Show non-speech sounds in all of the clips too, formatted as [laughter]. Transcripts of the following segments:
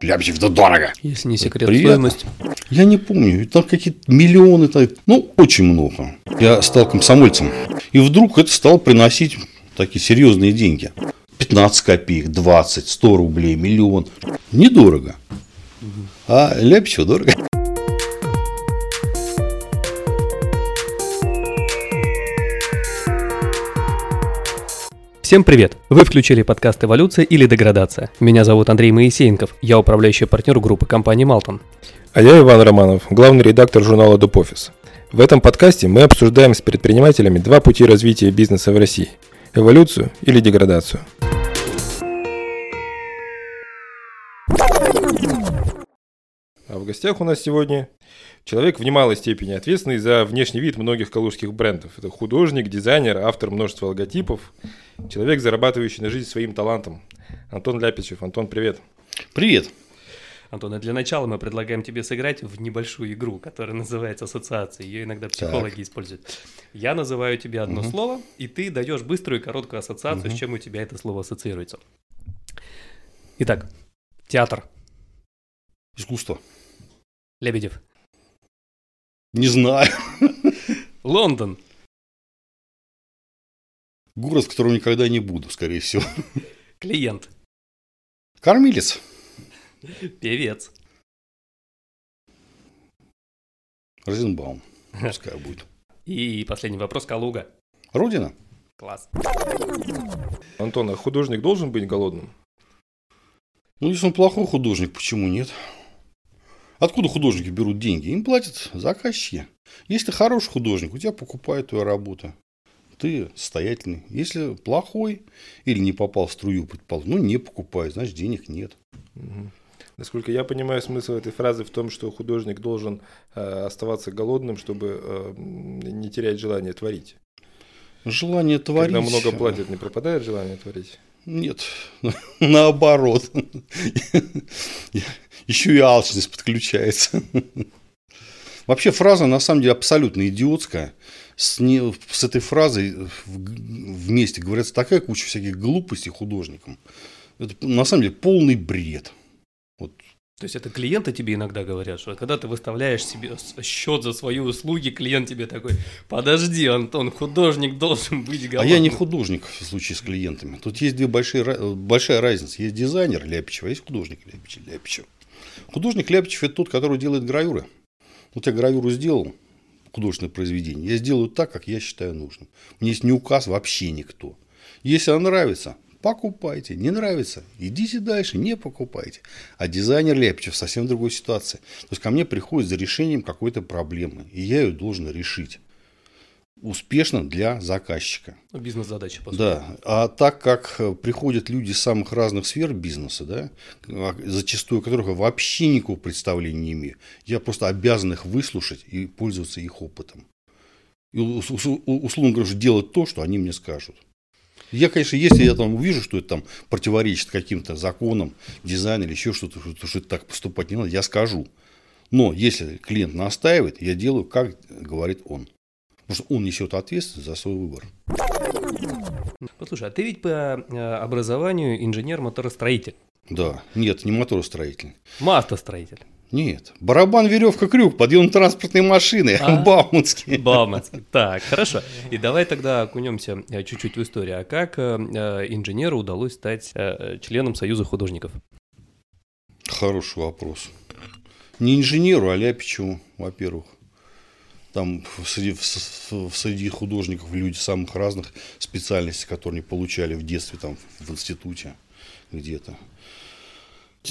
Ляпчев, да дорого. Если не секрет, Приятно. стоимость. Я не помню, там какие-то миллионы, ну, очень много. Я стал комсомольцем. И вдруг это стало приносить такие серьезные деньги. 15 копеек, 20, 100 рублей, миллион. Недорого. А Ляпчева дорого. Всем привет! Вы включили подкаст «Эволюция или деградация». Меня зовут Андрей Моисеенков, я управляющий партнер группы компании «Малтон». А я Иван Романов, главный редактор журнала Дупофис. В этом подкасте мы обсуждаем с предпринимателями два пути развития бизнеса в России – эволюцию или деградацию. А в гостях у нас сегодня человек в немалой степени ответственный за внешний вид многих калужских брендов. Это художник, дизайнер, автор множества логотипов, человек, зарабатывающий на жизнь своим талантом. Антон Ляпичев. Антон, привет. Привет. Антон, а для начала мы предлагаем тебе сыграть в небольшую игру, которая называется ассоциация. Ее иногда психологи используют. Я называю тебе одно слово, и ты даешь быструю и короткую ассоциацию, с чем у тебя это слово ассоциируется. Итак, театр, Искусство. Лебедев, Не знаю. Лондон, Город, в котором никогда не буду, скорее всего. клиент, Кормилец. певец, Розенбаум. [laughs] Пускай будет. и последний вопрос Калуга. Родина. Класс. Антон, а художник должен быть голодным? Ну, если он плохой художник, почему нет? Откуда художники берут деньги? Им платят заказчики. Если ты хороший художник, у тебя покупают твою работу. Ты состоятельный. Если плохой или не попал в струю, предпол- ну, не покупают, значит, денег нет. Насколько я понимаю, смысл этой фразы в том, что художник должен э, оставаться голодным, чтобы э, не терять желание творить. Желание творить... Когда много платят, не пропадает желание творить? Нет, [laughs] наоборот. Еще и алчность подключается. Вообще фраза на самом деле абсолютно идиотская. С, не- с этой фразой вместе говорится такая куча всяких глупостей художникам. Это на самом деле полный бред. Вот. То есть это клиенты тебе иногда говорят, что когда ты выставляешь себе счет за свои услуги, клиент тебе такой, подожди, Антон, художник должен быть А голодным. я не художник в случае с клиентами. Тут есть две большие, большая разница. Есть дизайнер Ляпичев, а есть художник Ляпичев. Ляпичев. Художник Ляпичев – это тот, который делает гравюры. Вот я гравюру сделал, художественное произведение, я сделаю так, как я считаю нужным. Мне есть не указ вообще никто. Если она нравится, покупайте. Не нравится, идите дальше, не покупайте. А дизайнер Ляпичев в совсем другой ситуации. То есть ко мне приходит за решением какой-то проблемы, и я ее должен решить. Успешно для заказчика. Бизнес-задача, по сути. Да, а так как э, приходят люди из самых разных сфер бизнеса, да, а, зачастую которых я вообще никакого представления не имею, я просто обязан их выслушать и пользоваться их опытом. И, условно говоря, делать то, что они мне скажут. Я, конечно, если я там увижу, что это там противоречит каким-то законам, дизайну или еще что-то, что, что это так поступать не надо, я скажу. Но если клиент настаивает, я делаю, как говорит он. Потому что он несет ответственность за свой выбор. Послушай, а ты ведь по э, образованию инженер-моторостроитель, Да, нет, не моторостроитель. мастостроитель, Нет, барабан, веревка, крюк, подъем транспортной машины, А. [laughs] Бауманский. Бауманский. Так, хорошо. И давай тогда окунемся э, чуть-чуть в историю. А как э, э, инженеру удалось стать членом Союза художников? Хороший вопрос. Не инженеру, а Ляпичеву, во-первых. Там среди, в среди художников люди самых разных специальностей, которые они получали в детстве, там, в институте где-то.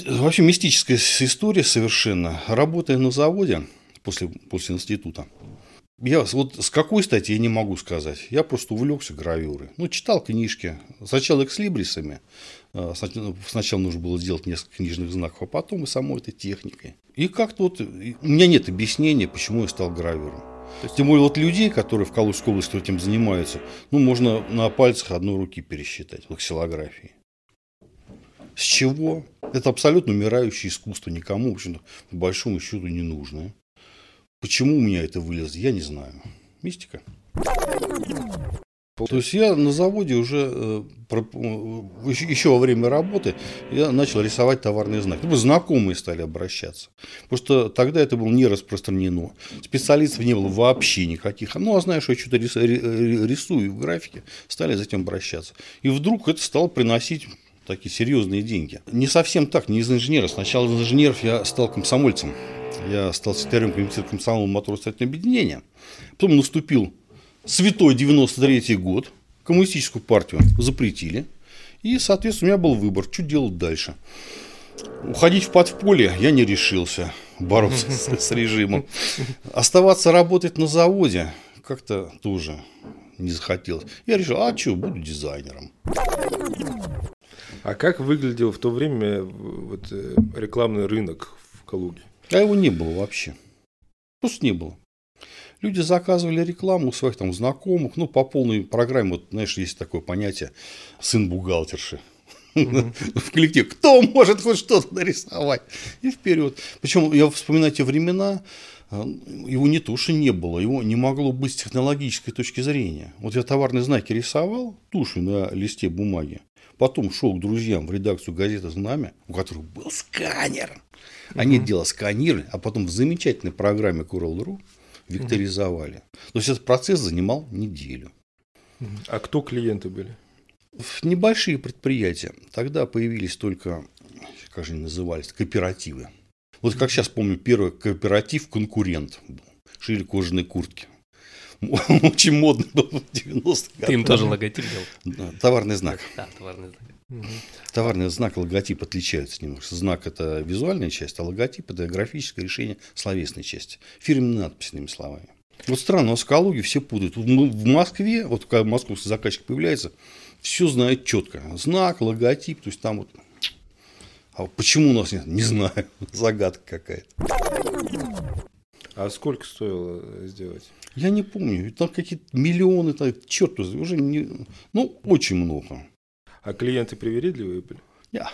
Вообще мистическая история совершенно. Работая на заводе после, после института, я вот с какой стати я не могу сказать. Я просто увлекся гравюрой. Ну, читал книжки. Сначала экслибрисами. А, сна- Сначала нужно было сделать несколько книжных знаков, а потом и самой этой техникой. И как-то вот, у меня нет объяснения, почему я стал гравюром. Тем более вот людей, которые в Калужской области этим занимаются, ну, можно на пальцах одной руки пересчитать в аксилографии. С чего? Это абсолютно умирающее искусство, никому, в общем-то, по большому счету не нужное. Почему у меня это вылезло, я не знаю. Мистика. То есть я на заводе уже э, еще во время работы я начал рисовать товарные знаки. Ну, знакомые стали обращаться. Потому что тогда это было не распространено. Специалистов не было вообще никаких. Ну, а знаешь, я что-то рисую в графике, стали затем обращаться. И вдруг это стало приносить такие серьезные деньги. Не совсем так, не из инженера. Сначала из инженеров я стал комсомольцем. Я стал секретарем комитета комсомола моторостроительного объединения. Потом наступил святой 93 год. Коммунистическую партию запретили. И, соответственно, у меня был выбор, что делать дальше. Уходить в подполье я не решился бороться [laughs] с, с режимом. Оставаться работать на заводе как-то тоже не захотелось. Я решил, а что, буду дизайнером. А как выглядел в то время вот, э, рекламный рынок в Калуге? А его не было вообще. Просто не было. Люди заказывали рекламу у своих там знакомых, ну, по полной программе, вот, знаешь, есть такое понятие «сын бухгалтерши». [laughs] В коллективе. Кто может хоть что-то нарисовать? И вперед. Причем я вспоминаю те времена, э, его не что не было, его не могло быть с технологической точки зрения. Вот я товарные знаки рисовал тушью на листе бумаги, потом шел к друзьям в редакцию газеты «Знамя», у которых был сканер. Они угу. дело сканировали, а потом в замечательной программе Coral.ru векторизовали. То есть этот процесс занимал неделю. А кто клиенты были? Небольшие предприятия. Тогда появились только, как же они назывались, кооперативы. Вот как сейчас помню, первый кооператив конкурент был. Шили кожаные куртки. Очень модно было в 90-х Ты им тоже логотип делал? Товарный знак. Да, товарный знак. Товарный знак и логотип отличаются немножко. Знак – это визуальная часть, а логотип – это графическое решение словесной части. Фирменная надпись, иными словами. Вот странно, у нас в Калуге все путают. В Москве, вот когда московский заказчик появляется, все знают четко. Знак, логотип, то есть там вот... А почему у нас нет? Не знаю. [laughs] Загадка какая-то. А сколько стоило сделать? Я не помню. Там какие-то миллионы, так, черт, уже не... Ну, очень много. А клиенты привередливые были? Нет.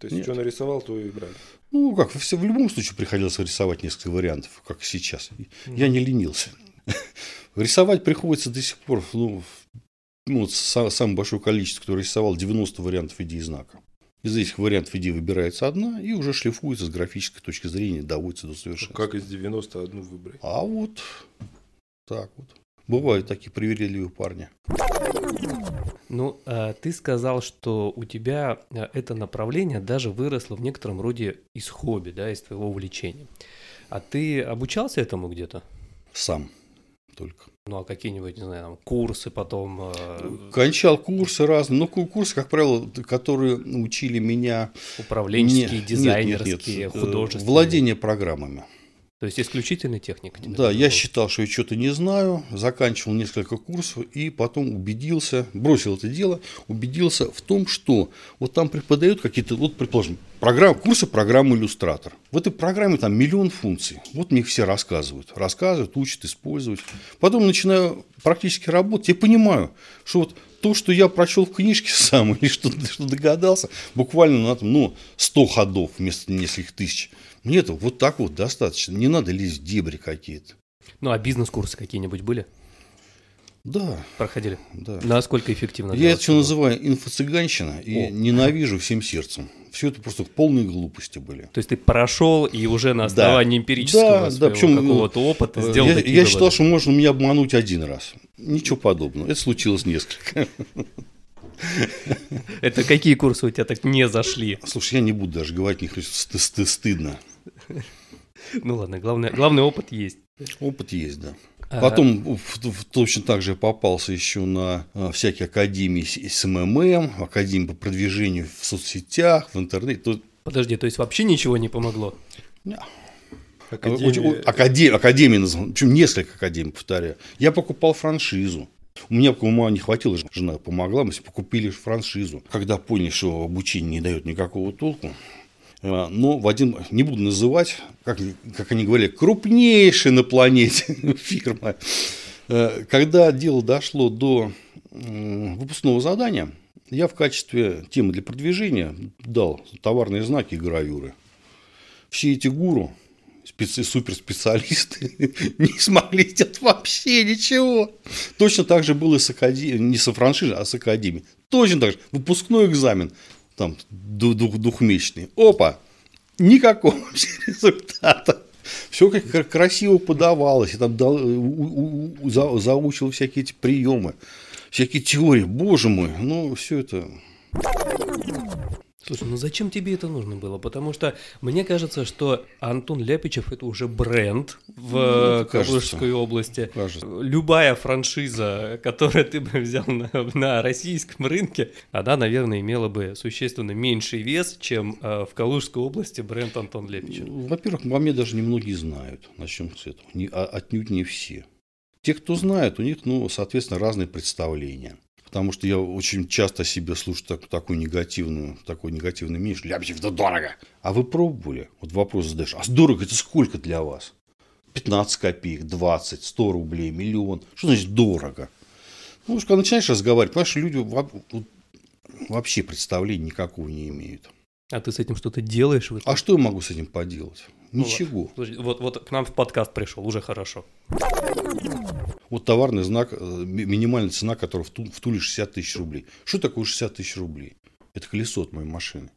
То есть, Нет. что нарисовал, то и брали? Ну, как, в любом случае приходилось рисовать несколько вариантов, как сейчас. Mm. Я не ленился. [laughs] Рисовать приходится до сих пор, ну, ну самое большое количество, кто рисовал 90 вариантов идеи знака. Из этих вариантов идеи выбирается одна и уже шлифуется с графической точки зрения, доводится до совершенства. Как из 91 выбрать? А вот так вот. Бывают такие привередливые парни. Ну, а ты сказал, что у тебя а, это направление даже выросло в некотором роде из хобби, да, из твоего увлечения. А ты обучался этому где-то? Сам только. Ну, а какие-нибудь, не знаю, там, курсы потом? Э... Кончал курсы разные. Ну, курсы, как правило, которые учили меня... Управленческие, нет, дизайнерские, нет, нет, нет. художественные? Владение программами. То есть исключительная техника? Да, я считал, что я что-то не знаю, заканчивал несколько курсов и потом убедился, бросил это дело, убедился в том, что вот там преподают какие-то, вот предположим, программ, курсы программы иллюстратор. В этой программе там миллион функций. Вот мне их все рассказывают. Рассказывают, учат использовать. Потом начинаю практически работать, я понимаю, что вот то, что я прочел в книжке [laughs] сам или что, что догадался, буквально на там, ну, 100 ходов вместо нескольких тысяч – нет, вот так вот достаточно. Не надо лезть в дебри какие-то. Ну, а бизнес-курсы какие-нибудь были? Да. Проходили? Да. Насколько эффективно? Я это все называю инфо-цыганщина и О. ненавижу всем сердцем. Все это просто полные глупости были. То есть ты прошел и уже на основании да. эмпирического да, да, причем, какого-то опыта э, сделал Я, я считал, что можно меня обмануть один раз. Ничего подобного. Это случилось несколько. Это какие курсы у тебя так не зашли? Слушай, я не буду даже говорить, не стыдно. Ну ладно, главное, главный опыт есть. Опыт есть, да. Потом в, в, точно так же попался еще на а, всякие академии SMM, академии по продвижению в соцсетях, в интернете. Тут... Подожди, то есть вообще ничего не помогло? Нет. Академия, академия, академия причем несколько академий, повторяю. Я покупал франшизу. У меня ума не хватило, жена помогла, мы покупили франшизу. Когда поняли, что обучение не дает никакого толку, но в один, не буду называть, как, как они говорили, крупнейшая на планете [laughs] фирма. Э, когда дело дошло до выпускного задания, я в качестве темы для продвижения дал товарные знаки и гравюры. Все эти гуру специ, суперспециалисты [laughs] не смогли сделать вообще ничего. Точно так же было с академией, не со франшизой, а с академией. Точно так же. Выпускной экзамен, там, двух, двухмесячный. Опа, никакого [laughs] результата. Все как красиво подавалось. Я там дал, у, у, за, заучил всякие эти приемы, всякие теории. Боже мой, ну все это Слушай, ну зачем тебе это нужно было? Потому что мне кажется, что Антон Ляпичев это уже бренд в ну, Калужской области. Кажется. Любая франшиза, которую ты бы взял на, [laughs] на российском рынке, она, наверное, имела бы существенно меньший вес, чем э, в Калужской области бренд Антон Ляпичев. Во-первых, во мне даже немногие знают. Начнем с этого. Не, а, отнюдь не все. Те, кто знает, у них, ну, соответственно, разные представления. Потому что я очень часто себе слушаю так, такую негативную, такой негативный мнение, что Ляпичев, да дорого. А вы пробовали? Вот вопрос задаешь, а дорого это сколько для вас? 15 копеек, 20, 100 рублей, миллион. Что значит дорого? Ну, когда начинаешь разговаривать, понимаешь, люди вообще представления никакого не имеют. А ты с этим что-то делаешь? А что я могу с этим поделать? Ну Ничего. Ну, вот, вот к нам в подкаст пришел, уже хорошо. Вот товарный знак, э, минимальная цена, которая в, в Туле 60 тысяч рублей. Что такое 60 тысяч рублей? Это колесо от моей машины.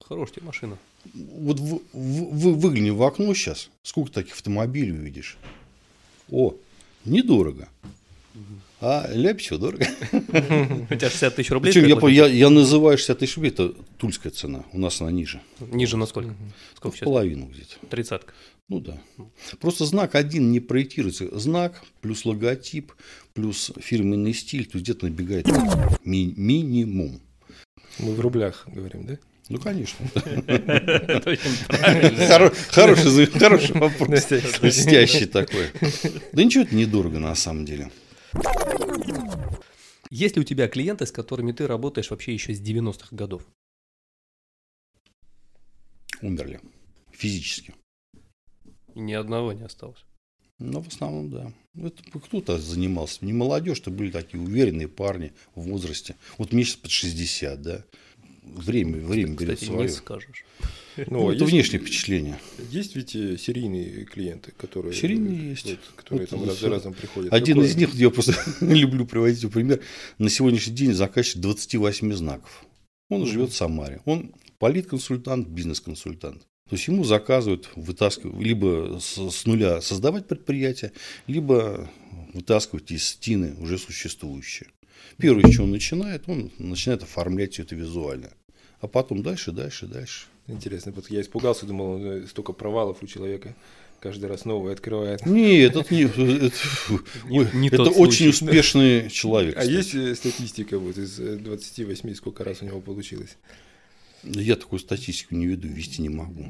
Хорошая машина. Вот в, в, в, выгляни в окно сейчас, сколько таких автомобилей увидишь. О, недорого. А Ляпичева дорого. [laughs] У тебя 60 тысяч рублей? Причем я, я, я называю 60 тысяч рублей, это тульская цена. У нас она ниже. Ниже на сколько? сколько сейчас? Половину где-то. Тридцатка. Ну да. Просто знак один не проектируется. Знак плюс логотип плюс фирменный стиль, то где-то набегает ми- минимум. Мы в рублях говорим, да? Ну, конечно. [laughs] Хороший хороший вопрос. Блестящий такой. Да ничего это недорого на самом деле. Есть ли у тебя клиенты, с которыми ты работаешь вообще еще с 90-х годов? Умерли. Физически. Ни одного не осталось. Ну, в основном, да. Это кто-то занимался. Не молодежь, то были такие уверенные парни в возрасте. Вот мне сейчас под 60, да. Время, время берет Кстати, свое. не скажешь. Ну, ну это есть, внешнее впечатление. Есть ведь э, серийные клиенты, которые... Серийные есть. Вот, которые вот, там раз за разом приходят. Один Какой? из них, я просто [laughs] люблю приводить пример, на сегодняшний день заказчик 28 знаков. Он mm живет в Самаре. Он политконсультант, бизнес-консультант. То есть ему заказывают вытаскивать, либо с, с нуля создавать предприятие, либо вытаскивать из стены уже существующее. Первое, с чего он начинает, он начинает оформлять все это визуально. А потом дальше, дальше, дальше. Интересно, вот я испугался, думал, э, столько провалов у человека каждый раз новый открывает. Нет, это не, это, не, не это очень случай. успешный человек. А кстати. есть э, статистика вот из 28, э, сколько раз у него получилось? Я такую статистику не веду, вести не могу.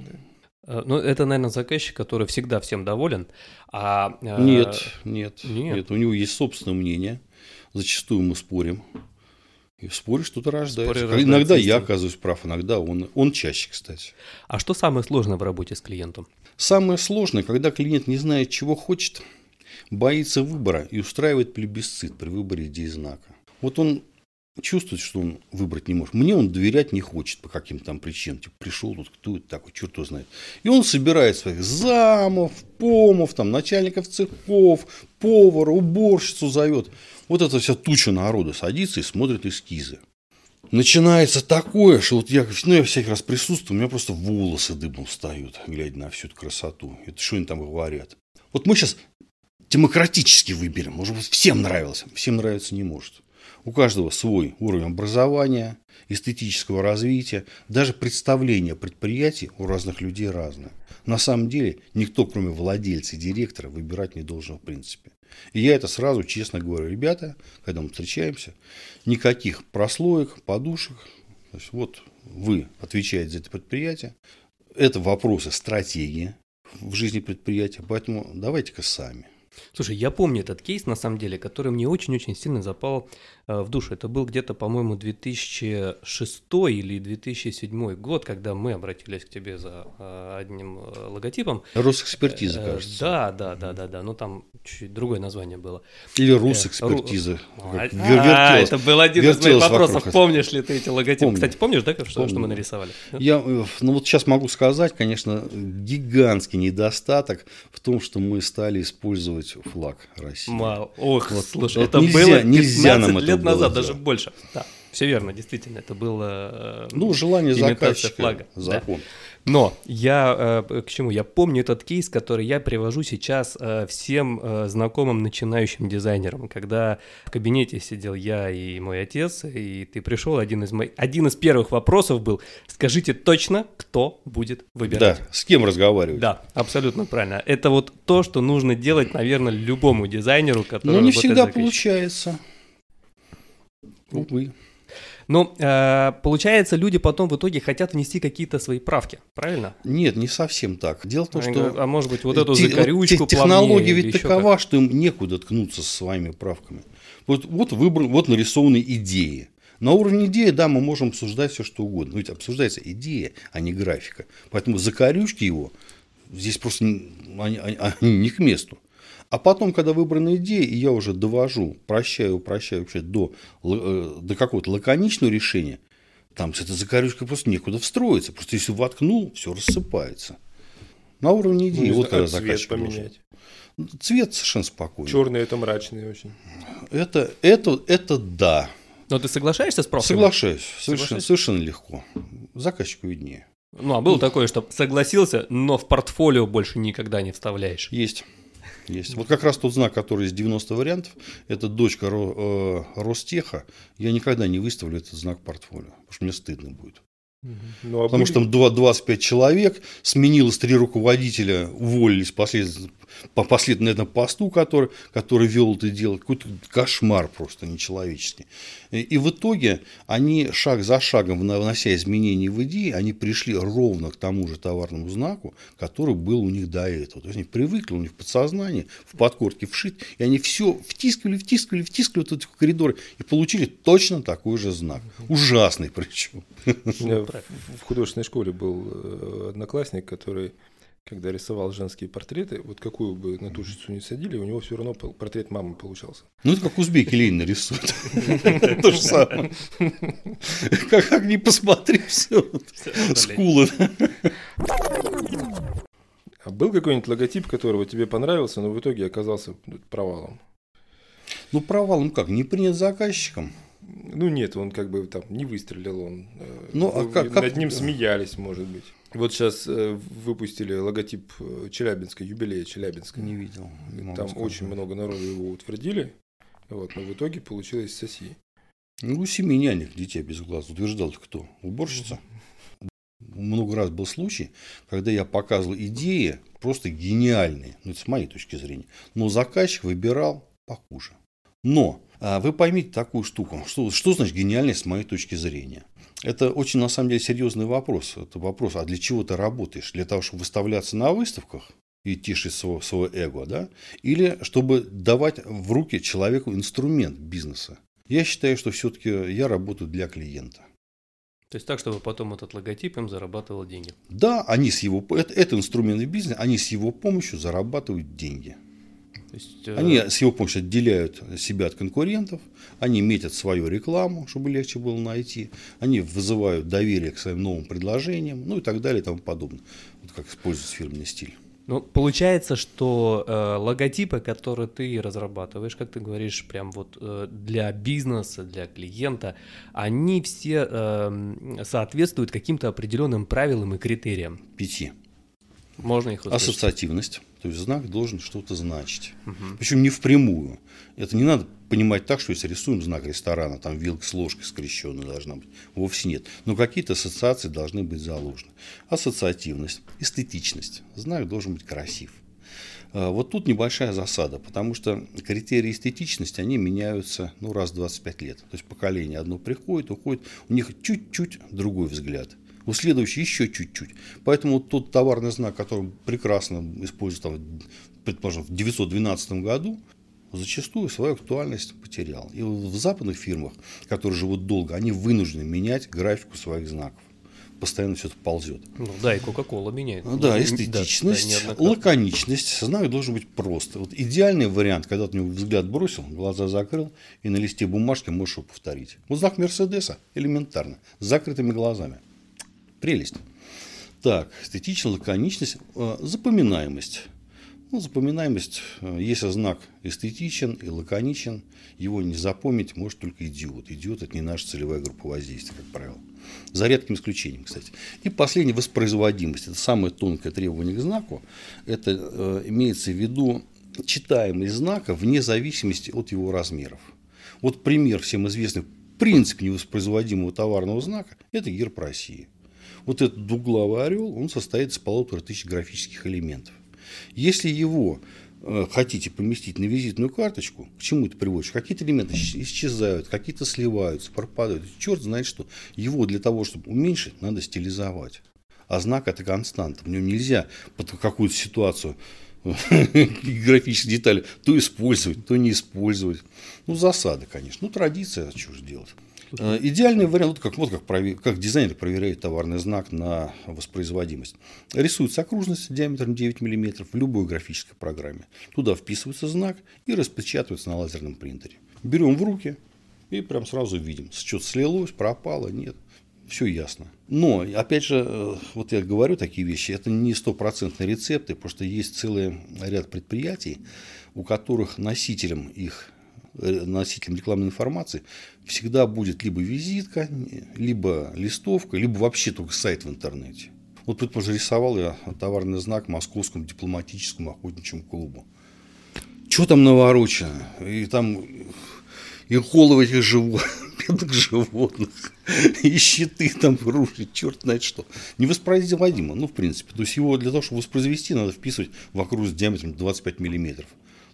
Ну, это, наверное, заказчик, который всегда всем доволен. А, нет, нет, нет, нет. У него есть собственное мнение. Зачастую мы спорим. И в споре что-то рождается. рождается иногда я оказываюсь прав, иногда он. Он чаще, кстати. А что самое сложное в работе с клиентом? Самое сложное, когда клиент не знает, чего хочет, боится выбора и устраивает плебисцит при выборе идеи знака. Вот он чувствует, что он выбрать не может. Мне он доверять не хочет по каким-то там причинам. Типа, пришел тут, кто это такой, черт его знает. И он собирает своих замов, помов, там, начальников цехов, повара, уборщицу зовет. Вот эта вся туча народа садится и смотрит эскизы. Начинается такое, что вот я, ну, я всякий раз присутствую, у меня просто волосы дыбом встают, глядя на всю эту красоту. Это что они там говорят? Вот мы сейчас демократически выберем, может быть, всем нравилось. Всем нравится не может. У каждого свой уровень образования, эстетического развития, даже представление предприятий у разных людей разное. На самом деле никто, кроме владельца и директора, выбирать не должен в принципе. И я это сразу честно говорю, ребята, когда мы встречаемся, никаких прослоек, подушек. То есть вот вы отвечаете за это предприятие. Это вопросы стратегии в жизни предприятия, поэтому давайте-ка сами. Слушай, я помню этот кейс, на самом деле, который мне очень-очень сильно запал в душу. Это был где-то, по-моему, 2006 или 2007 год, когда мы обратились к тебе за э, одним э, логотипом. Росэкспертиза, Э, кажется. Да, да, да, да, да. Но там чуть другое название было. Или Э, Росэкспертиза. А, а, это был один из моих вопросов. Помнишь ли ты эти логотипы? Кстати, помнишь, да, что, мы нарисовали? Я, э, ну вот сейчас могу сказать, конечно, гигантский недостаток в том, что мы стали использовать флаг России. Ох, слушай, это было 15 нельзя нам лет было назад, делать. даже больше. Да, все верно, действительно, это было... э, Ну, желание заказчика, флага. да. закон. Но я э, к чему? Я помню этот кейс, который я привожу сейчас э, всем знакомым начинающим дизайнерам, когда в кабинете сидел я и мой отец, и ты пришел, один из моих, один из первых вопросов был: скажите точно, кто будет выбирать. Да, с кем разговаривать? Да, абсолютно правильно. Это вот то, что нужно делать, наверное, любому дизайнеру, который Но не всегда с заказчиком. получается. Увы. Но э, получается, люди потом в итоге хотят внести какие-то свои правки, правильно? Нет, не совсем так. Дело в том, что а может быть, вот эту те- закорючку те- технология ведь такова, что им некуда ткнуться со своими правками. Вот, вот выбран, вот нарисованы идеи. На уровне идеи, да, мы можем обсуждать все, что угодно. Но ведь обсуждается идея, а не графика. Поэтому закорючки его здесь просто они, они- они не к месту. А потом, когда выбрана идея, и я уже довожу, прощаю, упрощаю вообще до, э, до какого-то лаконичного решения, там с этой закорючкой просто некуда встроиться. Просто если воткнул, все рассыпается. На уровне Ну, идеи. не вот когда цвет заказчик должен. поменять. Цвет совершенно спокойный. Черный это мрачный очень. Это, это, это да. Но ты соглашаешься с правками? Соглашаюсь. Совершенно, совершенно легко. Заказчику виднее. Ну, а было такое, что согласился, но в портфолио больше никогда не вставляешь. Есть. Есть. Вот как раз тот знак, который из 90 вариантов, это дочка Ро- э, Ростеха. Я никогда не выставлю этот знак портфолио, потому что мне стыдно будет. Ну, а Потому были- что там два- 25 человек, сменилось три руководителя, уволились послед... по последнему, наверное, посту, который, который вел это дело. Какой-то кошмар просто нечеловеческий. И, в итоге они шаг за шагом, внося изменения в идеи, они пришли ровно к тому же товарному знаку, который был у них до этого. То есть они привыкли, у них в подсознании, в подкорке вшит, и они все втискивали, втискивали, втискивали вот эти коридоры и получили точно такой же знак. Ужасный причем. У меня в, в художественной школе был э, одноклассник, который, когда рисовал женские портреты, вот какую бы натушицу не садили, у него все равно портрет мамы получался. Ну, это как узбеки Ленина рисуют. [laughs] То же самое. Как как ни посмотри, все. Скулы. А был какой-нибудь логотип, который вот тебе понравился, но в итоге оказался провалом? Ну, провал, ну как, не принят заказчиком. Ну нет, он как бы там не выстрелил, он э, Ну, а как- над ним смеялись, может быть. Вот сейчас выпустили логотип э, Челябинска, юбилея Челябинска. Не видел. не Там сказать. очень много народу его утвердили, вот, но в итоге получилось соси. Ну, семи нянек дитя без глаз. Утверждал кто? Уборщица. Много раз был случай, когда я показывал идеи просто гениальные, ну, это с моей точки зрения, но заказчик выбирал похуже. Но вы поймите такую штуку, что, что значит гениальность с моей точки зрения? Это очень, на самом деле, серьезный вопрос. Это вопрос, а для чего ты работаешь? Для того, чтобы выставляться на выставках и тешить своего, своего эго, да? Или чтобы давать в руки человеку инструмент бизнеса? Я считаю, что все-таки я работаю для клиента. То есть так, чтобы потом этот логотип им зарабатывал деньги. Да, они с его, это, это инструмент бизнеса, они с его помощью зарабатывают деньги. То есть, э, Они с его помощью отделяют себя от конкурентов, они метят свою рекламу, чтобы легче было найти, они вызывают доверие к своим новым предложениям, ну и так далее и тому подобное. Вот как используется фирменный стиль. Ну, получается, что э, логотипы, которые ты разрабатываешь, как ты говоришь, прям вот э, для бизнеса, для клиента, они все э, соответствуют каким-то определенным правилам и критериям. Пяти. Можно их услышать? Ассоциативность, то есть знак должен что-то значить. Мгм. Причем не впрямую. Это не надо понимать так, что если рисуем знак ресторана, там вилка с ложкой скрещенная должна быть. Вовсе нет. Но какие-то ассоциации должны быть заложены. Ассоциативность, эстетичность. Знак должен быть красив. А, Вот тут небольшая засада, потому что критерии эстетичности, они меняются ну, раз в 25 лет. То есть поколение одно приходит, уходит, у них чуть-чуть другой взгляд. У следующий еще чуть-чуть. Поэтому тот товарный знак, который прекрасно используется, там, предположим, в 1912 году, зачастую свою актуальность потерял. И в западных фирмах, которые живут долго, они вынуждены менять графику своих знаков. Постоянно все это ползет. Ну да, и Кока-Кола меняет. Ну, да, эстетичность, да, да, лаконичность. Знак должен быть прост. Вот идеальный вариант, когда ты на него взгляд бросил, глаза закрыл, и на листе бумажки можешь его повторить. Вот знак Мерседеса элементарно, с закрытыми глазами. Прелесть. Так, эстетичность, лаконичность, э, запоминаемость. Ну, запоминаемость, э, если знак эстетичен и лаконичен, его не запомнить может только идиот. Идиот – это не наша целевая группа воздействия, как правило. За редким исключением, кстати. И последнее – воспроизводимость. Это самое тонкое требование к знаку. Это э, имеется в виду читаемость знака вне зависимости от его размеров. Вот пример всем известный принцип невоспроизводимого товарного знака – это герб России. Вот этот двуглавый орел, он состоит из полутора тысяч графических элементов. Если его э, хотите поместить на визитную карточку, к чему это приводит? Какие-то элементы исчезают, какие-то сливаются, пропадают. Черт знает что. Его для того, чтобы уменьшить, надо стилизовать. А знак это константа. В нем нельзя под какую-то ситуацию [laughs] графические детали то использовать, то не использовать. Ну, засада, конечно. Ну, традиция, что же делать. Э, идеальный вариант, вот как, вот как, провер, как дизайнер проверяет товарный знак на воспроизводимость. Рисуется окружность диаметром 9 мм в любой графической программе. Туда вписывается знак и распечатывается на лазерном принтере. Берем в руки и прям сразу видим, что-то слилось, пропало, нет. Все ясно. Но, опять же, э, вот я говорю такие вещи, это не стопроцентные рецепты, потому что есть целый ряд предприятий, у которых носителем их носителем рекламной информации всегда будет либо визитка, либо листовка, либо вообще только сайт в интернете. Вот, предположим, рисовал я товарный знак Московскому дипломатическому охотничьему клубу. Что там наворочено? И там и холы этих животных, [laughs] бедных животных, и щиты там рушить, черт знает что. Невоспроизводимо, ну, в принципе. То есть его для того, чтобы воспроизвести, надо вписывать вокруг с диаметром 25 миллиметров.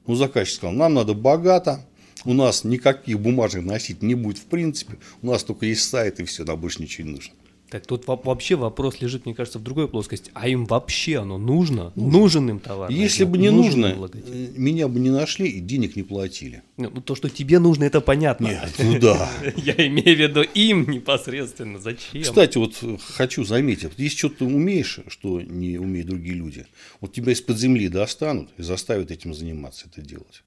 Ну, заказчик сказал, нам надо богато, у нас никаких бумажных носить не будет в принципе. У нас только есть сайт и все, нам больше ничего не нужно. Так тут вообще вопрос лежит, мне кажется, в другой плоскости. А им вообще оно нужно? Нужен, нужен им товар? Если бы не нужно, э, меня бы не нашли и денег не платили. Ну, ну, то, что тебе нужно, это понятно. Нет, ну да. [laughs] Я имею в виду им непосредственно. Зачем? Кстати, вот э, хочу заметить, если что-то умеешь, что не умеют другие люди, вот тебя из-под земли достанут и заставят этим заниматься, это делать.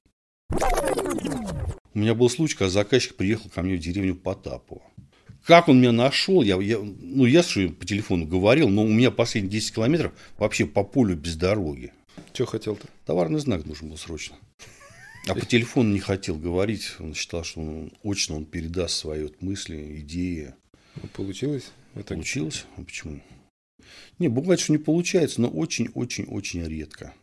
У меня был случай, когда заказчик приехал ко мне в деревню Потапова. Как он меня нашел, я, я, ну, я что по телефону говорил, но у меня последние 10 километров вообще по полю без дороги. Что хотел-то? Товарный знак нужен был срочно. А по телефону не хотел говорить. Он считал, что он очно он передаст свои вот мысли, идеи. Ну, получилось? Это... Получилось? А почему? Не, бывает, что не получается, но очень-очень-очень редко.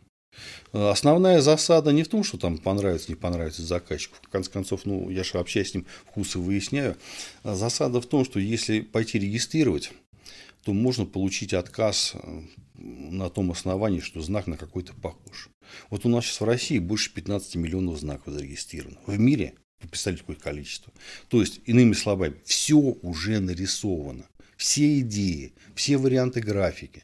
Основная засада не в том, что там понравится, не понравится заказчику. В конце концов, ну, я же общаюсь с ним, вкусы выясняю. А засада в том, что если пойти регистрировать, то можно получить отказ на том основании, что знак на какой-то похож. Вот у нас сейчас в России больше 15 миллионов знаков зарегистрировано. В мире, вы представляете, какое количество. То есть, иными словами, все уже нарисовано. Все идеи, все варианты графики.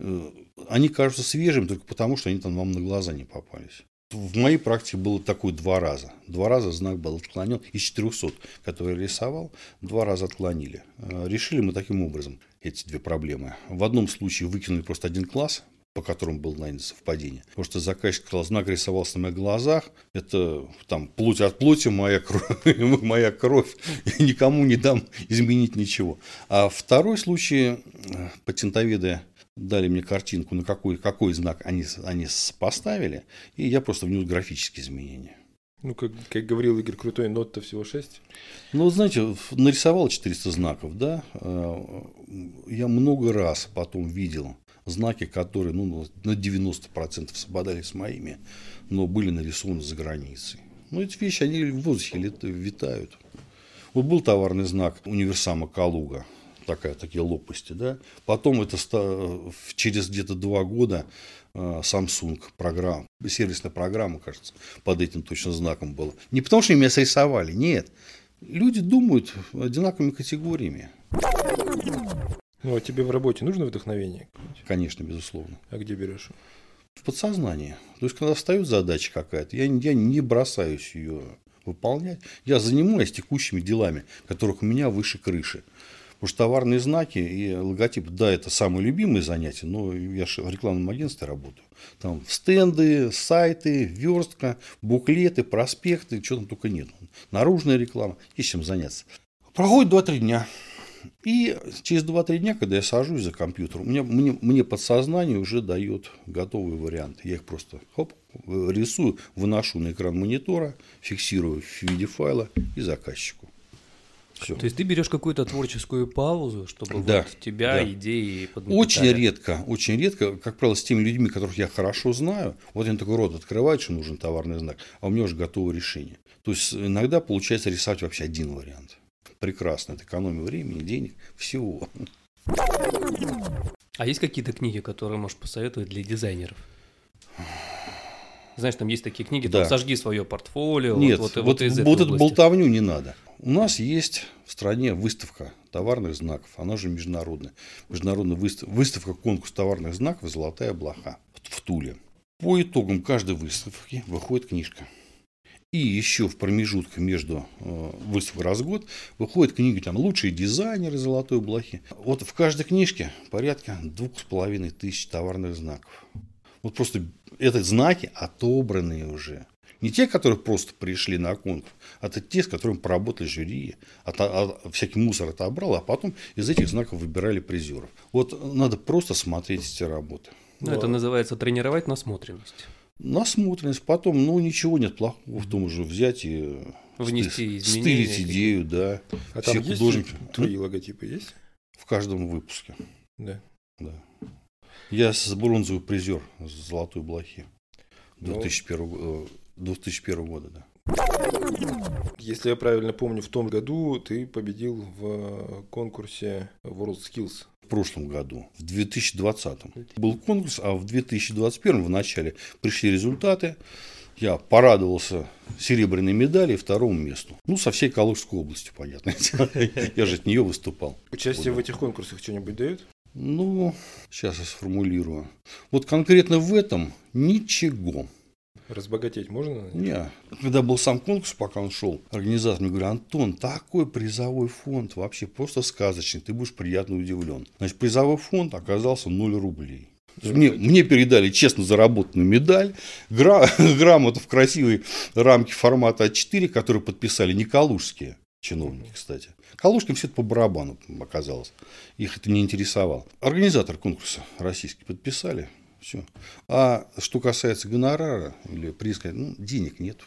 Э, они кажутся свежими только потому, что они там вам на глаза не попались. В моей практике было такое два раза. Два раза знак был отклонен. Из 400, которые я рисовал, два раза отклонили. Э, решили мы таким образом эти две проблемы. В одном случае выкинули просто один класс, по которому было найдено совпадение. Потому что заказчик сказал, знак рисовался на моих глазах, это там плоть от плоти, моя кровь, [laughs] моя кровь, никому не дам изменить ничего. А второй случай, э, патентоведы дали мне картинку, на какой, какой знак они, они поставили, и я просто внес графические изменения. Ну, как, как говорил Игорь Крутой, нот-то всего 6. Ну, знаете, нарисовал 400 знаков, да. Э, я много раз потом видел знаки, которые ну, на 90% совпадали с моими, но были нарисованы за границей. Ну, эти вещи, они в воздухе витают. Вот был товарный знак универсама Калуга – такая, такие лопасти, да. Потом это через где-то два года э, Samsung программа, сервисная программа, кажется, под этим точно знаком была. Не потому, что меня срисовали, нет. Люди думают одинаковыми категориями. Ну, а тебе в работе нужно вдохновение? Конечно, безусловно. А где берешь? В подсознании. То есть, когда встает задача какая-то, я, я не бросаюсь ее выполнять. Я занимаюсь текущими делами, которых у меня выше крыши. Потому что товарные знаки и логотип, да, это самые любимые занятия, но я же в рекламном агентстве работаю. Там стенды, сайты, верстка, буклеты, проспекты, что там только нет. Наружная реклама, есть чем заняться. Проходит 2-3 дня. И через 2-3 дня, когда я сажусь за компьютер, мне, мне, мне подсознание уже дает готовый вариант. Я их просто хоп, рисую, выношу на экран монитора, фиксирую в виде файла и заказчику. Все. То есть ты берешь какую-то творческую паузу, чтобы да, вот тебя да. идеи Очень редко, очень редко, как правило, с теми людьми, которых я хорошо знаю, вот они такой рот открывают, что нужен товарный знак, а у меня уже готовое решение. То есть иногда получается рисовать вообще один вариант. Прекрасно, это экономия времени, денег, всего. А есть какие-то книги, которые можешь посоветовать для дизайнеров? Знаешь, там есть такие книги, да. там «Сожги свое портфолио». Нет, вот, вот, вот, вот, вот эту болтовню не надо. У нас есть в стране выставка товарных знаков, она же международная. Международная выставка, выставка конкурс товарных знаков «Золотая блоха» в Туле. По итогам каждой выставки выходит книжка. И еще в промежутках между э, выставкой раз в год выходят книги там «Лучшие дизайнеры золотой блохи». Вот в каждой книжке порядка двух с половиной тысяч товарных знаков. Вот просто это знаки отобранные уже. Не те, которые просто пришли на конкурс, а это те, с которыми поработали жюри, от, от, всякий мусор отобрал, а потом из этих знаков выбирали призеров. Вот надо просто смотреть эти работы. Ну, это называется тренировать насмотренность. Насмотренность. Потом, ну, ничего нет плохого в том же взять и внести. Стырить идею, да. А Все там художники. есть твои логотипы есть? В каждом выпуске. Да. Да. Я с бронзовый призер золотой блохи. 2001, 2001 года, да. Если я правильно помню, в том году ты победил в конкурсе World Skills. В прошлом году, в 2020. Был конкурс, а в 2021 в начале пришли результаты. Я порадовался серебряной медали и второму месту. Ну, со всей Калужской области, понятно. [laughs] Я же от нее выступал. Участие в этих конкурсах что-нибудь дает? Ну, сейчас я сформулирую. Вот конкретно в этом ничего. Разбогатеть можно? Не. Когда был сам конкурс, пока он шел, организатор мне говорит, Антон, такой призовой фонд вообще просто сказочный, ты будешь приятно удивлен. Значит, призовой фонд оказался 0 рублей. Мне, мне передали честно заработанную медаль, гра, [laughs] грамоту в красивой рамке формата А4, которую подписали не калужские чиновники, кстати. Калужкам все это по барабану оказалось. Их это не интересовало. Организатор конкурса российский подписали. Все. А что касается гонорара или приска, ну, денег нет.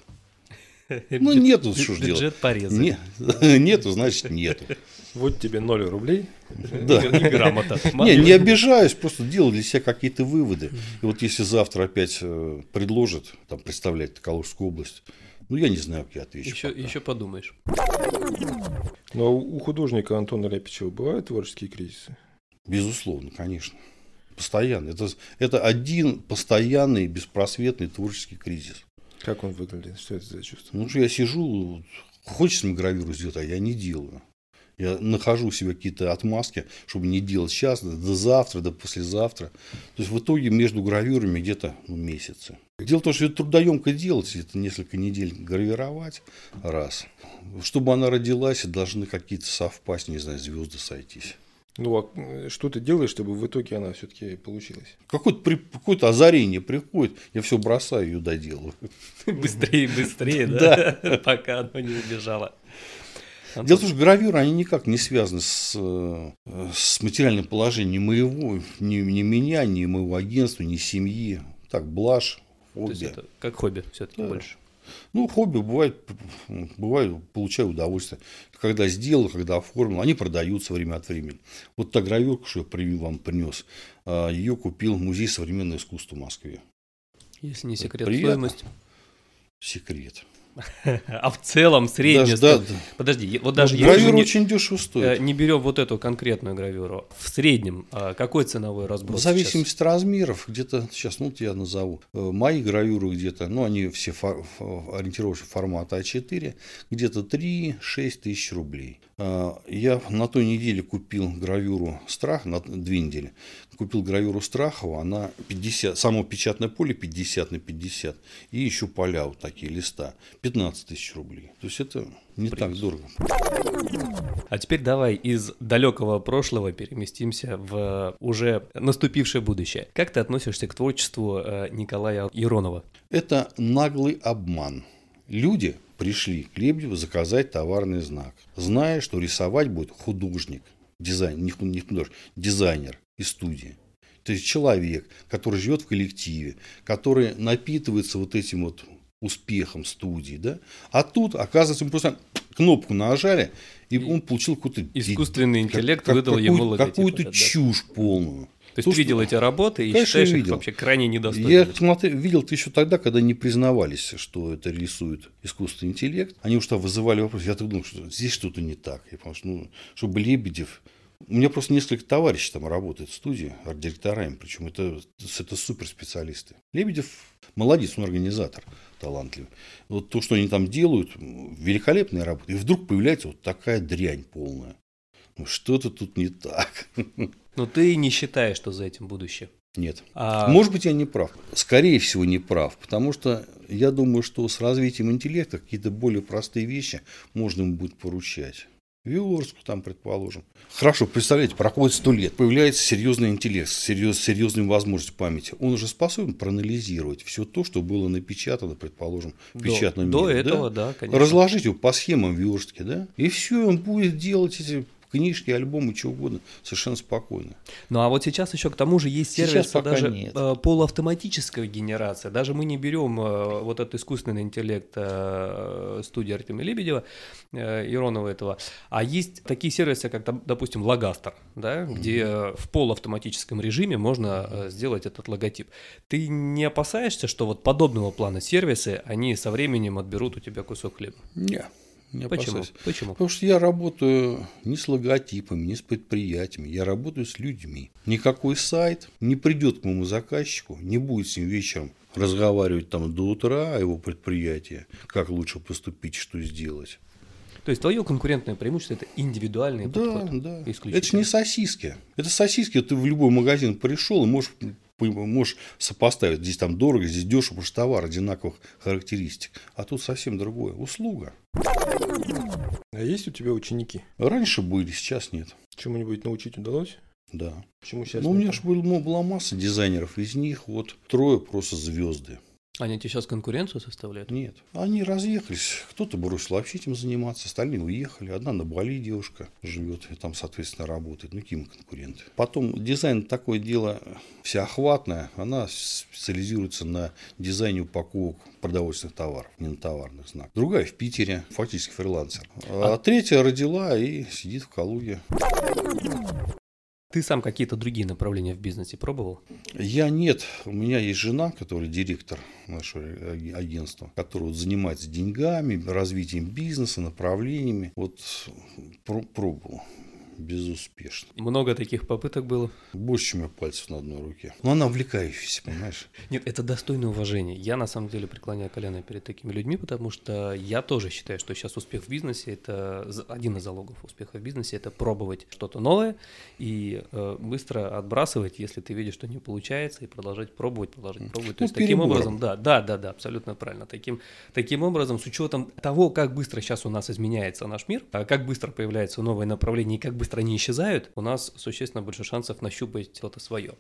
Ну, нету, что ж делать. Бюджет порезан. Нет, [laughs] нету, значит, нету. Вот тебе 0 рублей. Да. [laughs] грамота. Не, не обижаюсь, просто делал для себя какие-то выводы. И вот если завтра опять э, предложат там, представлять Калужскую область, ну, я не знаю, как я отвечу. Еще, еще подумаешь. Но у художника Антона Ляпичева бывают творческие кризисы? Безусловно, конечно. Постоянно. Это, это один постоянный, беспросветный творческий кризис. Как он выглядит? Что это за чувство? Ну, что я сижу, хочется мне гравюру сделать, а я не делаю. Я нахожу у себя какие-то отмазки, чтобы не делать сейчас, до завтра, до послезавтра. То есть в итоге между гравюрами где-то ну, месяцы. Дело в том, что это трудоемко делать, это несколько недель гравировать раз. Чтобы она родилась, должны какие-то совпасть, не знаю, звезды сойтись. Ну, а что ты делаешь, чтобы в итоге она все-таки получилась? Какое-то, какое-то озарение приходит, я все бросаю, ее доделаю. [laughs] Быстрее, быстрее, да? [laughs] Пока оно не убежало. Дело в том, что гравюры, они никак не связаны с, э, с материальным положением ни моего, ни, ни меня, ни моего агентства, ни семьи. Так, блажь, хобби. То есть это как хобби все-таки да. больше. Ну, хобби бывает, бывает, получаю удовольствие. Когда сделал, когда оформил, они продаются время от времени. Вот та гравюрка, что я вам принес, а, ее купил Музей современного искусства в Москве. Если не секрет, Приятно. стоимость? Секрет. А в целом средняя даже, да, Подожди, вот даже гравюра не, очень дешево стоит. Э, не берем вот эту конкретную гравюру. В среднем а какой ценовой разброс? В зависимости от размеров, где-то сейчас, ну, я назову. Э, мои гравюры где-то, ну, они все фор, ориентировочно формата А4, где-то 3-6 тысяч рублей. А, я на той неделе купил гравюру Страх, на две недели, купил гравюру Страхова, она 50, само печатное поле 50 на 50, и еще поля вот такие, листа, 15 тысяч рублей. То есть это не так дорого. А теперь давай из далекого прошлого переместимся в уже наступившее будущее. Как ты относишься к творчеству э, Николая Иронова? Это наглый обман. Люди пришли к Лебедеву заказать товарный знак, зная, что рисовать будет художник, дизайн, не художник, дизайнер из студии. То есть человек, который живет в коллективе, который напитывается вот этим вот успехом студии, да? А тут, оказывается, мы просто кнопку нажали, и он получил какой-то... Искусственный интеллект как, выдал ему логотип. Какую-то да. чушь полную. То есть То, ты видел эти работы и конечно, считаешь видел. их вообще крайне недостойными? Я смотрел, видел это еще тогда, когда не признавались, что это рисует искусственный интеллект. Они уж там вызывали вопрос. Я так думал, что здесь что-то не так. Я потому что, ну, чтобы Лебедев у меня просто несколько товарищей там работают в студии, арт-директорами, причем это, это суперспециалисты. Лебедев молодец, он организатор талантливый. Вот то, что они там делают, великолепная работа. И вдруг появляется вот такая дрянь полная. Ну, что-то тут не так. [laughs] Но ты не считаешь, что за этим будущее? Нет. А... Может быть, я не прав. Скорее всего, не прав. Потому что я думаю, что с развитием интеллекта какие-то более простые вещи можно ему будет поручать. Виорску там, предположим. Хорошо, представляете, проходит сто лет, появляется серьезный интеллект, серьез, серьезными возможностями памяти. Он уже способен проанализировать все то, что было напечатано, предположим, в печатном до мире. До этого, да, конечно. Разложить его по схемам верстки, да, и все, он будет делать эти книжки, альбомы, что угодно, совершенно спокойно. Ну а вот сейчас еще к тому же есть сервисы даже нет. Э, полуавтоматическая генерация. Даже мы не берем э, вот этот искусственный интеллект э, студии Артема Лебедева, Иронова этого, а есть такие сервисы, как, допустим, Логастер, да, mm-hmm. где в полуавтоматическом режиме можно сделать этот логотип. Ты не опасаешься, что вот подобного плана сервисы, они со временем отберут у тебя кусок хлеба? Нет. Не Почему? Почему? Потому что я работаю не с логотипами, не с предприятиями, я работаю с людьми. Никакой сайт не придет к моему заказчику, не будет с ним вечером разговаривать там до утра о его предприятии, как лучше поступить, что сделать. То есть твое конкурентное преимущество это индивидуальные да, подходы. Да, да. Это же не сосиски. Это сосиски, ты в любой магазин пришел и можешь можешь сопоставить. Здесь там дорого, здесь дешево, потому что товар одинаковых характеристик. А тут совсем другое. Услуга. А есть у тебя ученики? Раньше были, сейчас нет. Чему-нибудь научить удалось? Да. Почему сейчас? Ну, у меня же была масса дизайнеров, из них вот трое просто звезды. Они тебе сейчас конкуренцию составляют? Нет. Они разъехались. Кто-то бросил вообще этим заниматься, остальные уехали. Одна на Бали девушка живет и там, соответственно, работает. Ну, какие конкуренты. Потом дизайн такое дело всеохватное. Она специализируется на дизайне упаковок продовольственных товаров, не на товарных знаках. Другая в Питере, фактически фрилансер. А, а третья родила и сидит в Калуге. Ты сам какие-то другие направления в бизнесе пробовал? Я нет. У меня есть жена, которая директор нашего агентства, которая занимается деньгами, развитием бизнеса, направлениями. Вот пробовал безуспешно. Много таких попыток было? Больше, чем я пальцев на одной руке. Но она увлекающаяся, понимаешь? Нет, это достойное уважение. Я на самом деле преклоняю колено перед такими людьми, потому что я тоже считаю, что сейчас успех в бизнесе это один из залогов успеха в бизнесе это пробовать что-то новое и э, быстро отбрасывать, если ты видишь, что не получается, и продолжать пробовать, продолжать пробовать. То ну, есть таким образом, да, да, да, да, абсолютно правильно. Таким, таким образом, с учетом того, как быстро сейчас у нас изменяется наш мир, а как быстро появляется новое направление и как быстро они исчезают, у нас существенно больше шансов нащупать что-то свое.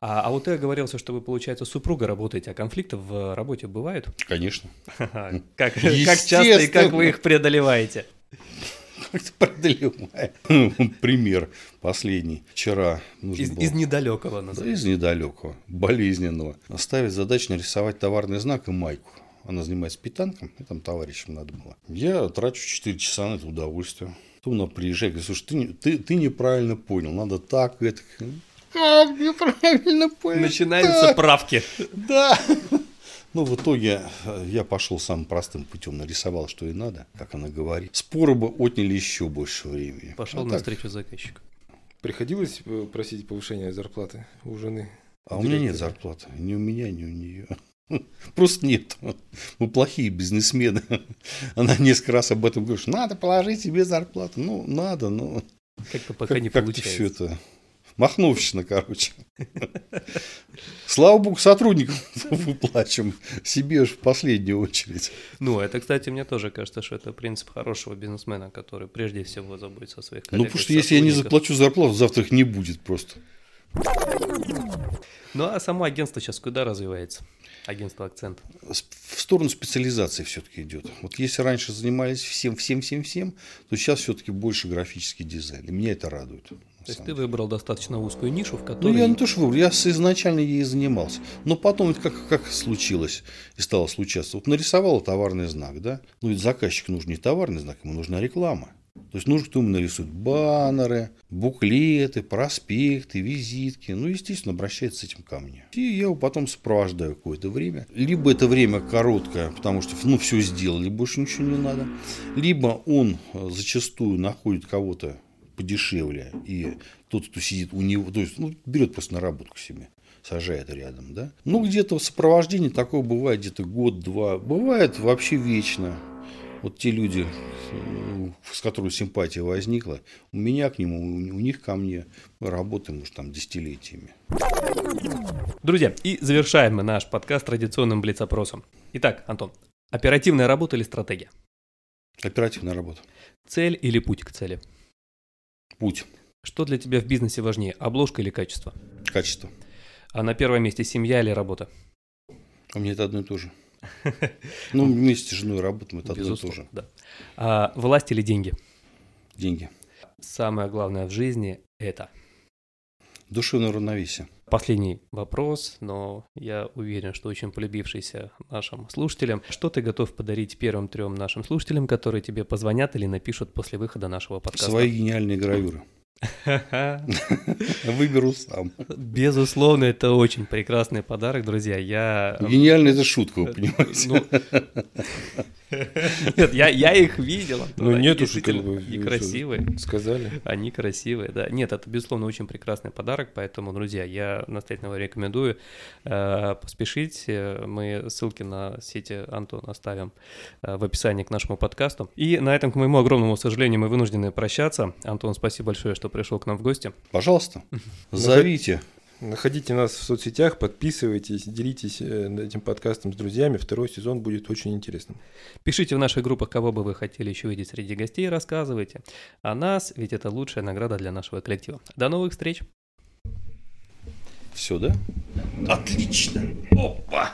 А, а вот ты оговорился, что вы, получается, супруга работаете, а конфликты в работе бывают? Конечно. Как, как часто и как вы их преодолеваете? преодолеваем. Пример последний. Вчера нужно из, было... Из недалекого, назовем. Из недалекого, болезненного. Ставить задачу нарисовать товарный знак и майку. Она занимается питанком, и там товарищем надо было. Я трачу 4 часа на это удовольствие. Потом она приезжает, говорит, слушай, ты, ты, ты неправильно понял, надо так, это... Как неправильно понял? Начинаются так. правки. Да. Ну, в итоге э, я пошел самым простым путем, нарисовал, что и надо, как она говорит. Споры бы отняли еще больше времени. Пошел а навстречу заказчику. Приходилось э, просить повышения зарплаты у жены? А у меня нет зарплаты. Ни у меня, ни у нее. [laughs] Просто нет. Мы плохие бизнесмены. [laughs] Она несколько раз об этом говорит, надо положить себе зарплату. Ну, надо, но... Как-то пока как, не как получается. все это махновщина, короче. [laughs] Слава богу, сотрудникам выплачем, себе же в последнюю очередь. Ну, это, кстати, мне тоже кажется, что это принцип хорошего бизнесмена, который прежде всего заботится о своих Ну, коллегах. потому что если я не заплачу зарплату, завтра их не будет просто. Ну, а само агентство сейчас куда развивается? Агентство «Акцент». В сторону специализации все-таки идет. Вот если раньше занимались всем, всем, всем, всем, то сейчас все-таки больше графический дизайн. И меня это радует. То есть ты выбрал достаточно узкую нишу, в Ну, которой... я не то, что выбрал, я изначально ей занимался. Но потом, это как, как случилось и стало случаться. Вот нарисовал товарный знак, да? Ну, ведь заказчику нужен не товарный знак, ему нужна реклама. То есть нужно, кто ему нарисует баннеры, буклеты, проспекты, визитки. Ну, естественно, обращается с этим ко мне. И я его потом сопровождаю какое-то время. Либо это время короткое, потому что, ну, все сделали, больше ничего не надо. Либо он э, зачастую находит кого-то подешевле, и тот, кто сидит у него, то есть, ну, берет просто наработку себе сажает рядом, да. Ну, где-то в сопровождении такое бывает где-то год-два. Бывает вообще вечно. Вот те люди, э, с которыми симпатия возникла, у меня к нему, у них ко мне, мы работаем уже там десятилетиями. Друзья, и завершаем мы наш подкаст традиционным блиц-опросом. Итак, Антон, оперативная работа или стратегия? Оперативная работа. Цель или путь к цели? Путь. Что для тебя в бизнесе важнее, обложка или качество? Качество. А на первом месте семья или работа? У меня это одно и то же. Ну, вместе с женой работаем, это одно и то же. да. А власть или деньги? Деньги. Самое главное в жизни – это. Душевное равновесие. Последний вопрос, но я уверен, что очень полюбившийся нашим слушателям. Что ты готов подарить первым трем нашим слушателям, которые тебе позвонят или напишут после выхода нашего подкаста? Свои гениальные гравюры. [laughs] Выберу сам. Безусловно, это очень прекрасный подарок, друзья. Я... Гениальная это шутка, вы понимаете. [laughs] Нет, я, я их видел. Ну, Они нет уж, как бы, И вы красивые. Сказали. Они красивые, да. Нет, это, безусловно, очень прекрасный подарок, поэтому, друзья, я настоятельно вам рекомендую э, поспешить. Э, Мы ссылки на сети Антон оставим э, в описании к нашему подкасту. И на этом, к моему огромному сожалению, мы вынуждены прощаться. Антон, спасибо большое, что пришел к нам в гости. Пожалуйста, [laughs] зовите. Находите нас в соцсетях, подписывайтесь, делитесь э, этим подкастом с друзьями. Второй сезон будет очень интересным. Пишите в наших группах, кого бы вы хотели еще видеть среди гостей, рассказывайте о нас, ведь это лучшая награда для нашего коллектива. До новых встреч! Все, да? Отлично. Опа.